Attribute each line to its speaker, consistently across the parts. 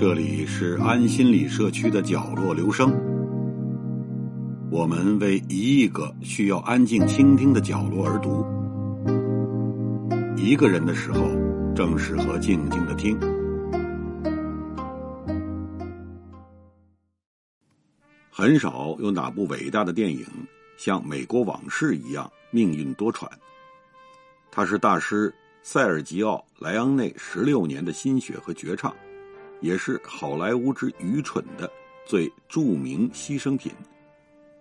Speaker 1: 这里是安心理社区的角落，留声。我们为一亿个需要安静倾听的角落而读。一个人的时候，正适合静静的听。很少有哪部伟大的电影像《美国往事》一样命运多舛。它是大师塞尔吉奥·莱昂内十六年的心血和绝唱。也是好莱坞之愚蠢的最著名牺牲品，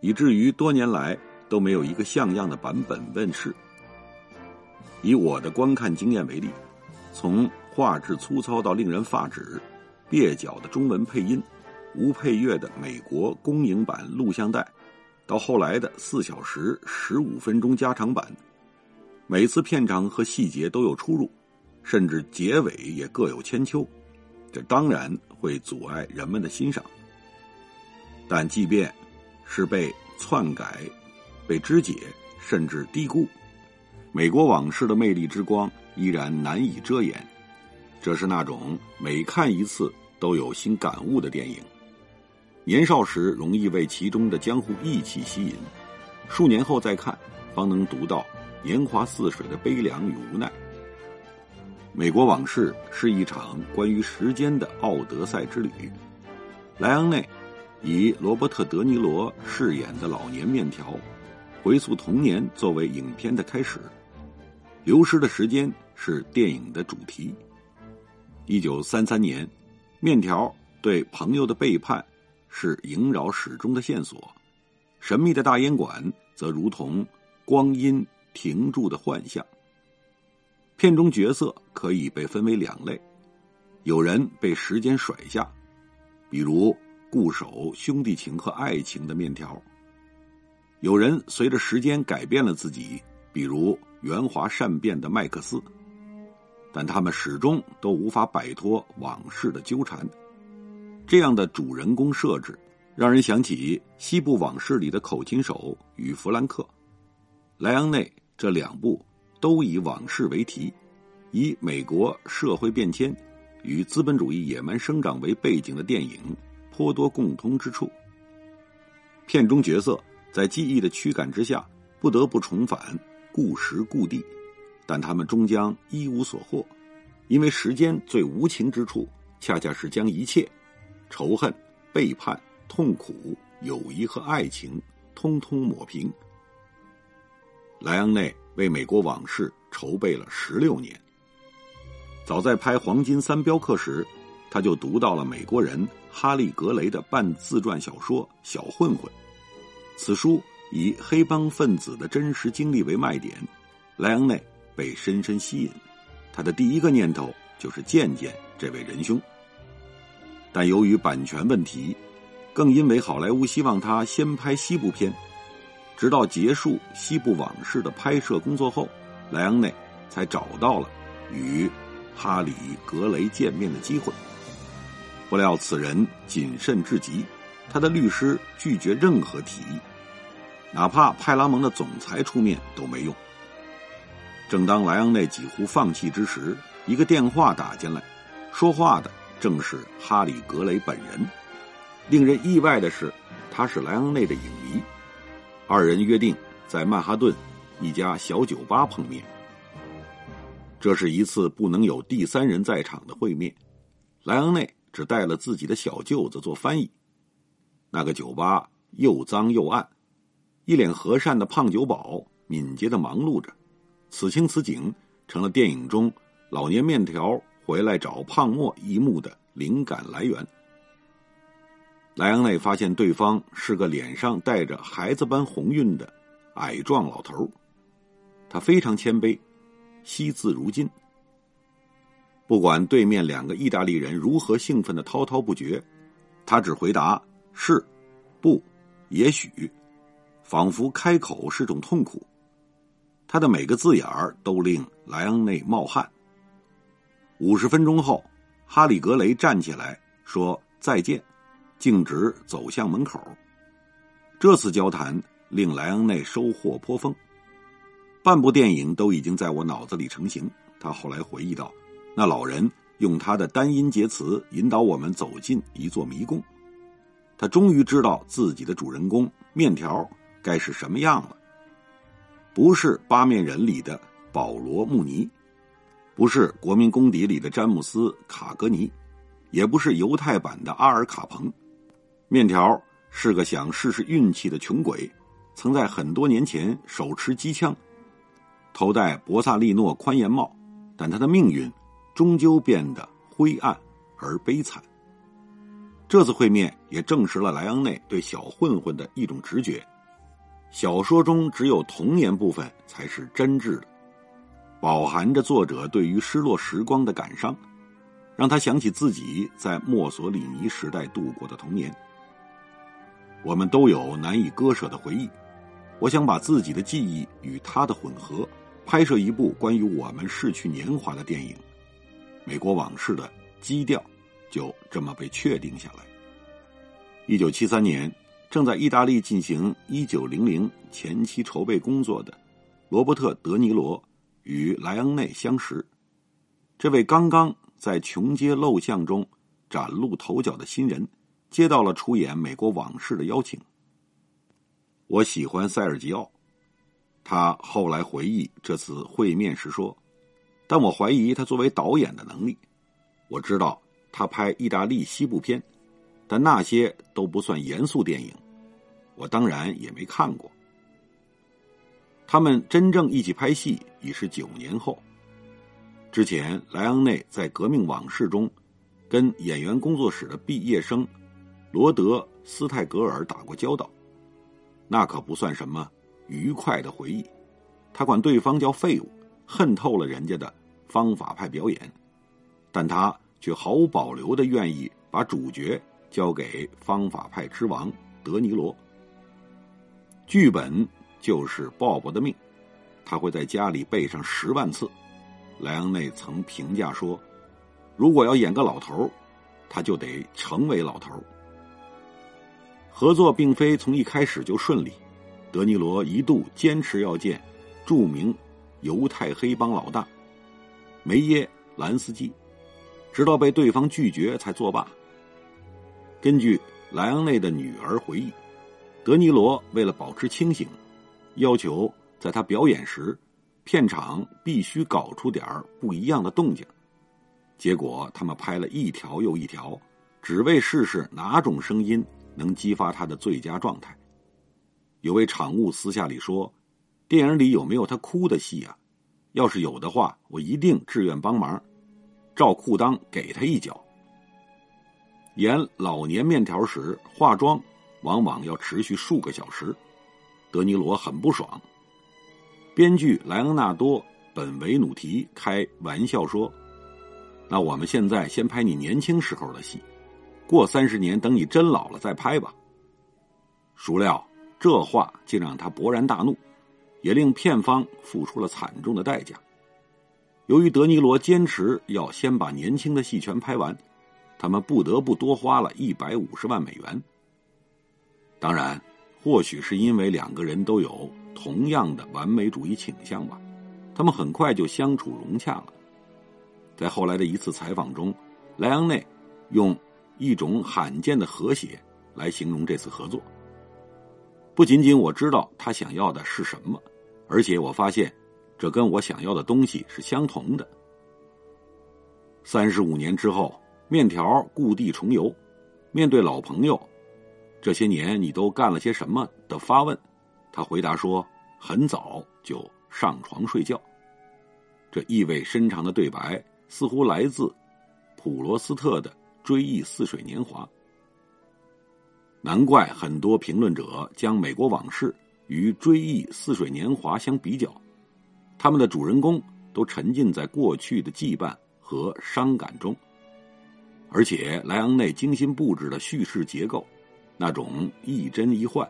Speaker 1: 以至于多年来都没有一个像样的版本问世。以我的观看经验为例，从画质粗糙到令人发指、蹩脚的中文配音、无配乐的美国公映版录像带，到后来的四小时十五分钟加长版，每次片长和细节都有出入，甚至结尾也各有千秋。这当然会阻碍人们的欣赏，但即便是被篡改、被肢解，甚至低估，《美国往事》的魅力之光依然难以遮掩。这是那种每看一次都有新感悟的电影。年少时容易为其中的江湖义气吸引，数年后再看，方能读到年华似水的悲凉与无奈。美国往事是一场关于时间的奥德赛之旅。莱昂内以罗伯特·德尼罗饰演的老年面条，回溯童年作为影片的开始。流失的时间是电影的主题。一九三三年，面条对朋友的背叛是萦绕始终的线索。神秘的大烟馆则如同光阴停住的幻象。片中角色可以被分为两类：有人被时间甩下，比如固守兄弟情和爱情的面条；有人随着时间改变了自己，比如圆滑善变的麦克斯。但他们始终都无法摆脱往事的纠缠。这样的主人公设置，让人想起《西部往事》里的口琴手与弗兰克、莱昂内这两部。都以往事为题，以美国社会变迁与资本主义野蛮生长为背景的电影颇多共通之处。片中角色在记忆的驱赶之下，不得不重返故时故地，但他们终将一无所获，因为时间最无情之处，恰恰是将一切仇恨、背叛、痛苦、友谊和爱情通通抹平。莱昂内。为美国往事筹备了十六年。早在拍《黄金三镖客》时，他就读到了美国人哈利·格雷的半自传小说《小混混》。此书以黑帮分子的真实经历为卖点，莱昂内被深深吸引。他的第一个念头就是见见这位仁兄。但由于版权问题，更因为好莱坞希望他先拍西部片。直到结束《西部往事》的拍摄工作后，莱昂内才找到了与哈里·格雷见面的机会。不料此人谨慎至极，他的律师拒绝任何提议，哪怕派拉蒙的总裁出面都没用。正当莱昂内几乎放弃之时，一个电话打进来，说话的正是哈里·格雷本人。令人意外的是，他是莱昂内的影迷。二人约定在曼哈顿一家小酒吧碰面。这是一次不能有第三人在场的会面，莱昂内只带了自己的小舅子做翻译。那个酒吧又脏又暗，一脸和善的胖酒保敏捷的忙碌着。此情此景，成了电影中老年面条回来找胖莫一幕的灵感来源。莱昂内发现对方是个脸上带着孩子般红晕的矮壮老头他非常谦卑，惜字如金。不管对面两个意大利人如何兴奋的滔滔不绝，他只回答是、不、也许，仿佛开口是种痛苦。他的每个字眼儿都令莱昂内冒汗。五十分钟后，哈里格雷站起来说再见。径直走向门口。这次交谈令莱昂内收获颇丰。半部电影都已经在我脑子里成型。他后来回忆道：“那老人用他的单音节词引导我们走进一座迷宫。他终于知道自己的主人公面条该是什么样了。不是《八面人》里的保罗·穆尼，不是《国民公敌》里的詹姆斯·卡格尼，也不是犹太版的阿尔卡彭。面条是个想试试运气的穷鬼，曾在很多年前手持机枪，头戴博萨利诺宽檐帽。”但他的命运终究变得灰暗而悲惨。这次会面也证实了莱昂内对小混混的一种直觉：小说中只有童年部分才是真挚的，饱含着作者对于失落时光的感伤，让他想起自己在墨索里尼时代度过的童年。我们都有难以割舍的回忆，我想把自己的记忆与他的混合。拍摄一部关于我们逝去年华的电影，《美国往事》的基调就这么被确定下来。一九七三年，正在意大利进行一九零零前期筹备工作的罗伯特·德尼罗与莱昂内相识。这位刚刚在穷街陋巷中崭露头角的新人，接到了出演《美国往事》的邀请。我喜欢塞尔吉奥。他后来回忆这次会面时说：“但我怀疑他作为导演的能力。我知道他拍意大利西部片，但那些都不算严肃电影。我当然也没看过。他们真正一起拍戏已是九年后。之前莱昂内在《革命往事》中跟演员工作室的毕业生罗德·斯泰格尔打过交道，那可不算什么。”愉快的回忆，他管对方叫废物，恨透了人家的方法派表演，但他却毫无保留的愿意把主角交给方法派之王德尼罗。剧本就是鲍勃的命，他会在家里背上十万次。莱昂内曾评价说：“如果要演个老头他就得成为老头合作并非从一开始就顺利。德尼罗一度坚持要见著名犹太黑帮老大梅耶·兰斯基，直到被对方拒绝才作罢。根据莱昂内的女儿回忆，德尼罗为了保持清醒，要求在他表演时，片场必须搞出点不一样的动静。结果他们拍了一条又一条，只为试试哪种声音能激发他的最佳状态。有位场务私下里说：“电影里有没有他哭的戏啊？要是有的话，我一定志愿帮忙，照裤裆给他一脚。”演老年面条时，化妆往往要持续数个小时，德尼罗很不爽。编剧莱昂纳多·本维努提开玩笑说：“那我们现在先拍你年轻时候的戏，过三十年等你真老了再拍吧。”孰料。这话竟让他勃然大怒，也令片方付出了惨重的代价。由于德尼罗坚持要先把年轻的戏全拍完，他们不得不多花了一百五十万美元。当然，或许是因为两个人都有同样的完美主义倾向吧，他们很快就相处融洽了。在后来的一次采访中，莱昂内用一种罕见的和谐来形容这次合作。不仅仅我知道他想要的是什么，而且我发现，这跟我想要的东西是相同的。三十五年之后，面条故地重游，面对老朋友，这些年你都干了些什么？的发问，他回答说：“很早就上床睡觉。”这意味深长的对白似乎来自普罗斯特的《追忆似水年华》。难怪很多评论者将《美国往事》与《追忆似水年华》相比较，他们的主人公都沉浸在过去的羁绊和伤感中，而且莱昂内精心布置的叙事结构，那种亦真亦幻，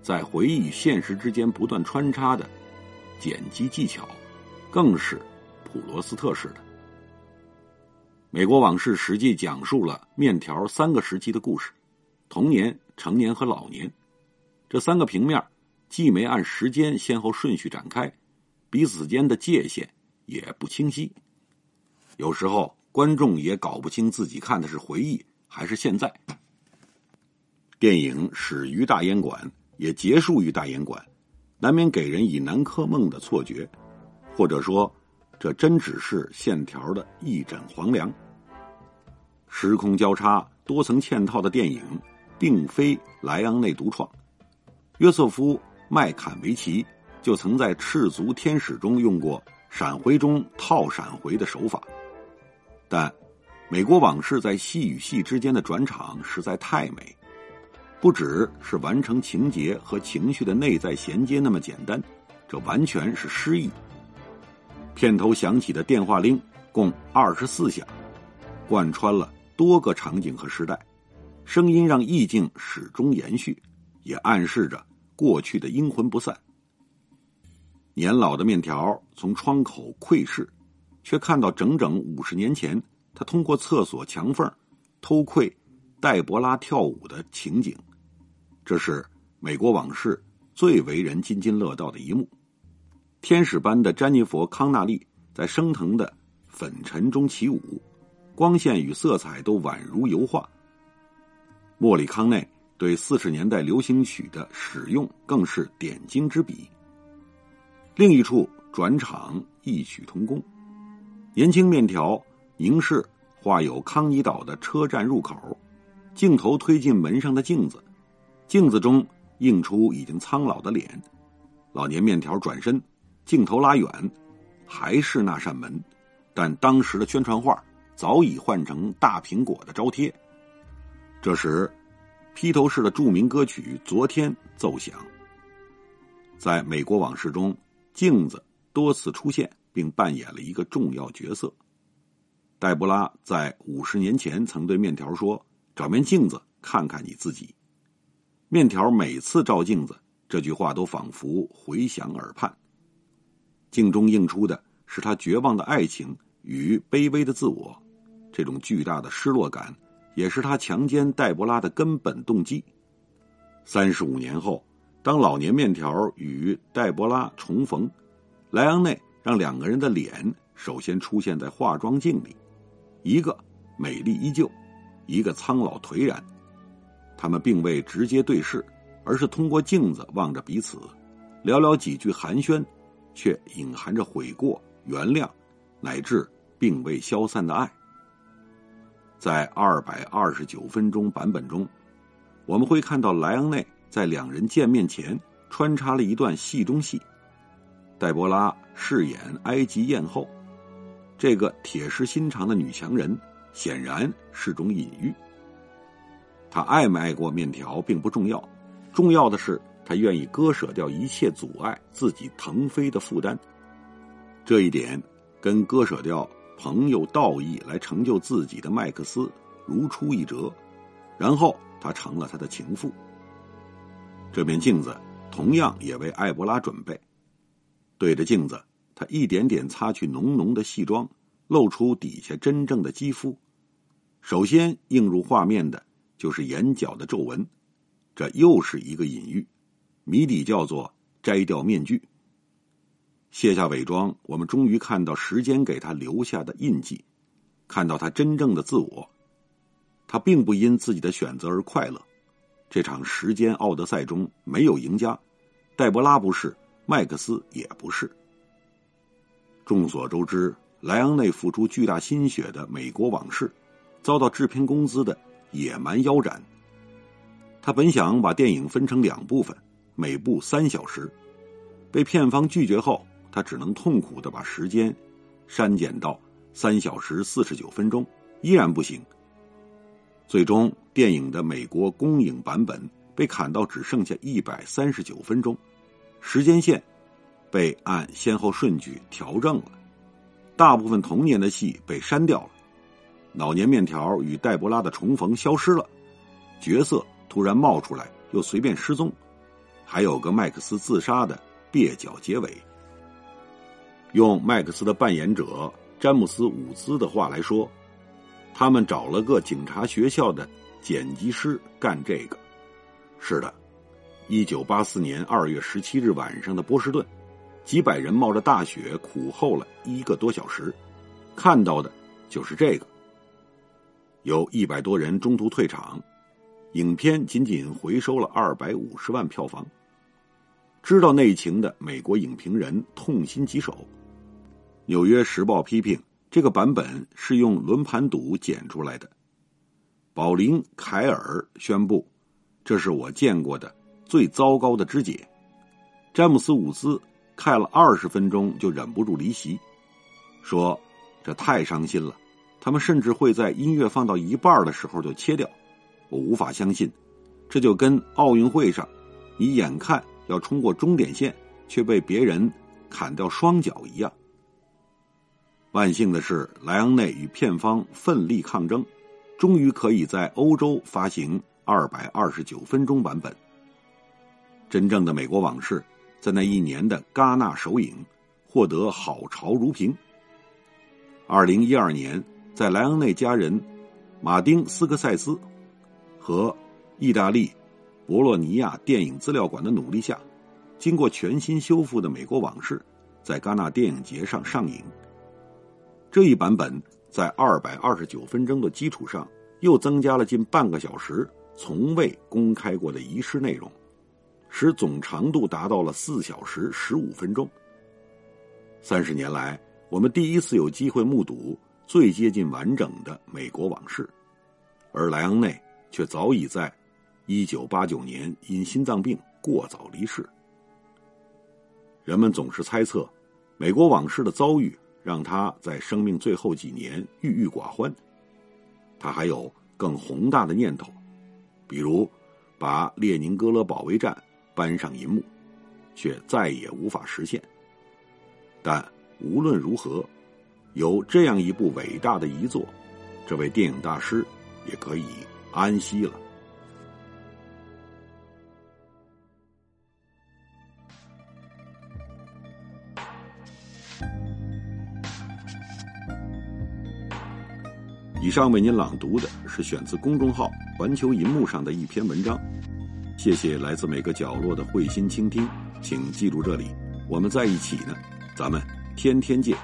Speaker 1: 在回忆与现实之间不断穿插的剪辑技巧，更是普罗斯特式的。《美国往事》实际讲述了面条三个时期的故事。童年、成年和老年，这三个平面既没按时间先后顺序展开，彼此间的界限也不清晰。有时候观众也搞不清自己看的是回忆还是现在。电影始于大烟馆，也结束于大烟馆，难免给人以南柯梦的错觉，或者说，这真只是线条的一枕黄粱。时空交叉、多层嵌套的电影，并非莱昂内独创。约瑟夫·麦坎维奇就曾在《赤足天使》中用过闪回中套闪回的手法，但《美国往事》在戏与戏之间的转场实在太美。不只是完成情节和情绪的内在衔接那么简单，这完全是诗意。片头响起的电话铃共二十四响，贯穿了多个场景和时代，声音让意境始终延续，也暗示着过去的阴魂不散。年老的面条从窗口窥视，却看到整整五十年前他通过厕所墙缝偷窥黛博拉跳舞的情景。这是美国往事最为人津津乐道的一幕。天使般的詹妮弗·康纳利在升腾的粉尘中起舞，光线与色彩都宛如油画。莫里康内对四十年代流行曲的使用更是点睛之笔。另一处转场异曲同工，年轻面条凝视画有康尼岛的车站入口，镜头推进门上的镜子。镜子中映出已经苍老的脸，老年面条转身，镜头拉远，还是那扇门，但当时的宣传画早已换成大苹果的招贴。这时，披头士的著名歌曲《昨天》奏响。在美国往事中，镜子多次出现，并扮演了一个重要角色。黛布拉在五十年前曾对面条说：“找面镜子，看看你自己。”面条每次照镜子，这句话都仿佛回响耳畔。镜中映出的是他绝望的爱情与卑微的自我，这种巨大的失落感，也是他强奸黛博拉的根本动机。三十五年后，当老年面条与黛博拉重逢，莱昂内让两个人的脸首先出现在化妆镜里，一个美丽依旧，一个苍老颓然。他们并未直接对视，而是通过镜子望着彼此，寥寥几句寒暄，却隐含着悔过、原谅，乃至并未消散的爱。在二百二十九分钟版本中，我们会看到莱昂内在两人见面前穿插了一段戏中戏，黛博拉饰演埃及艳后，这个铁石心肠的女强人显然是种隐喻。他爱没爱过面条并不重要，重要的是他愿意割舍掉一切阻碍自己腾飞的负担。这一点跟割舍掉朋友道义来成就自己的麦克斯如出一辙。然后他成了他的情妇。这面镜子同样也为艾博拉准备。对着镜子，他一点点擦去浓浓的戏妆，露出底下真正的肌肤。首先映入画面的。就是眼角的皱纹，这又是一个隐喻，谜底叫做摘掉面具，卸下伪装，我们终于看到时间给他留下的印记，看到他真正的自我。他并不因自己的选择而快乐。这场时间奥德赛中没有赢家，黛博拉不是，麦克斯也不是。众所周知，莱昂内付出巨大心血的《美国往事》，遭到制片公司的。野蛮腰斩。他本想把电影分成两部分，每部三小时，被片方拒绝后，他只能痛苦的把时间删减到三小时四十九分钟，依然不行。最终，电影的美国公映版本被砍到只剩下一百三十九分钟，时间线被按先后顺序调整了，大部分童年的戏被删掉了。老年面条与黛博拉的重逢消失了，角色突然冒出来又随便失踪，还有个麦克斯自杀的蹩脚结尾。用麦克斯的扮演者詹姆斯·伍兹的话来说，他们找了个警察学校的剪辑师干这个。是的，一九八四年二月十七日晚上的波士顿，几百人冒着大雪苦候了一个多小时，看到的就是这个。有一百多人中途退场，影片仅仅回收了二百五十万票房。知道内情的美国影评人痛心疾首，《纽约时报》批评这个版本是用轮盘赌剪出来的。保林·凯尔宣布：“这是我见过的最糟糕的肢解。”詹姆斯·伍兹看了二十分钟就忍不住离席，说：“这太伤心了。”他们甚至会在音乐放到一半的时候就切掉，我无法相信，这就跟奥运会上，你眼看要冲过终点线，却被别人砍掉双脚一样。万幸的是，莱昂内与片方奋力抗争，终于可以在欧洲发行二百二十九分钟版本。真正的美国往事，在那一年的戛纳首映，获得好潮如萍。二零一二年。在莱昂内家人马丁斯科塞斯和意大利博洛尼亚电影资料馆的努力下，经过全新修复的《美国往事》在戛纳电影节上上映。这一版本在二百二十九分钟的基础上，又增加了近半个小时从未公开过的仪式内容，使总长度达到了四小时十五分钟。三十年来，我们第一次有机会目睹。最接近完整的美国往事，而莱昂内却早已在一九八九年因心脏病过早离世。人们总是猜测，美国往事的遭遇让他在生命最后几年郁郁寡欢。他还有更宏大的念头，比如把列宁格勒保卫战搬上银幕，却再也无法实现。但无论如何。有这样一部伟大的遗作，这位电影大师也可以安息了。以上为您朗读的是选自公众号“环球银幕”上的一篇文章。谢谢来自每个角落的慧心倾听，请记住这里，我们在一起呢，咱们天天见。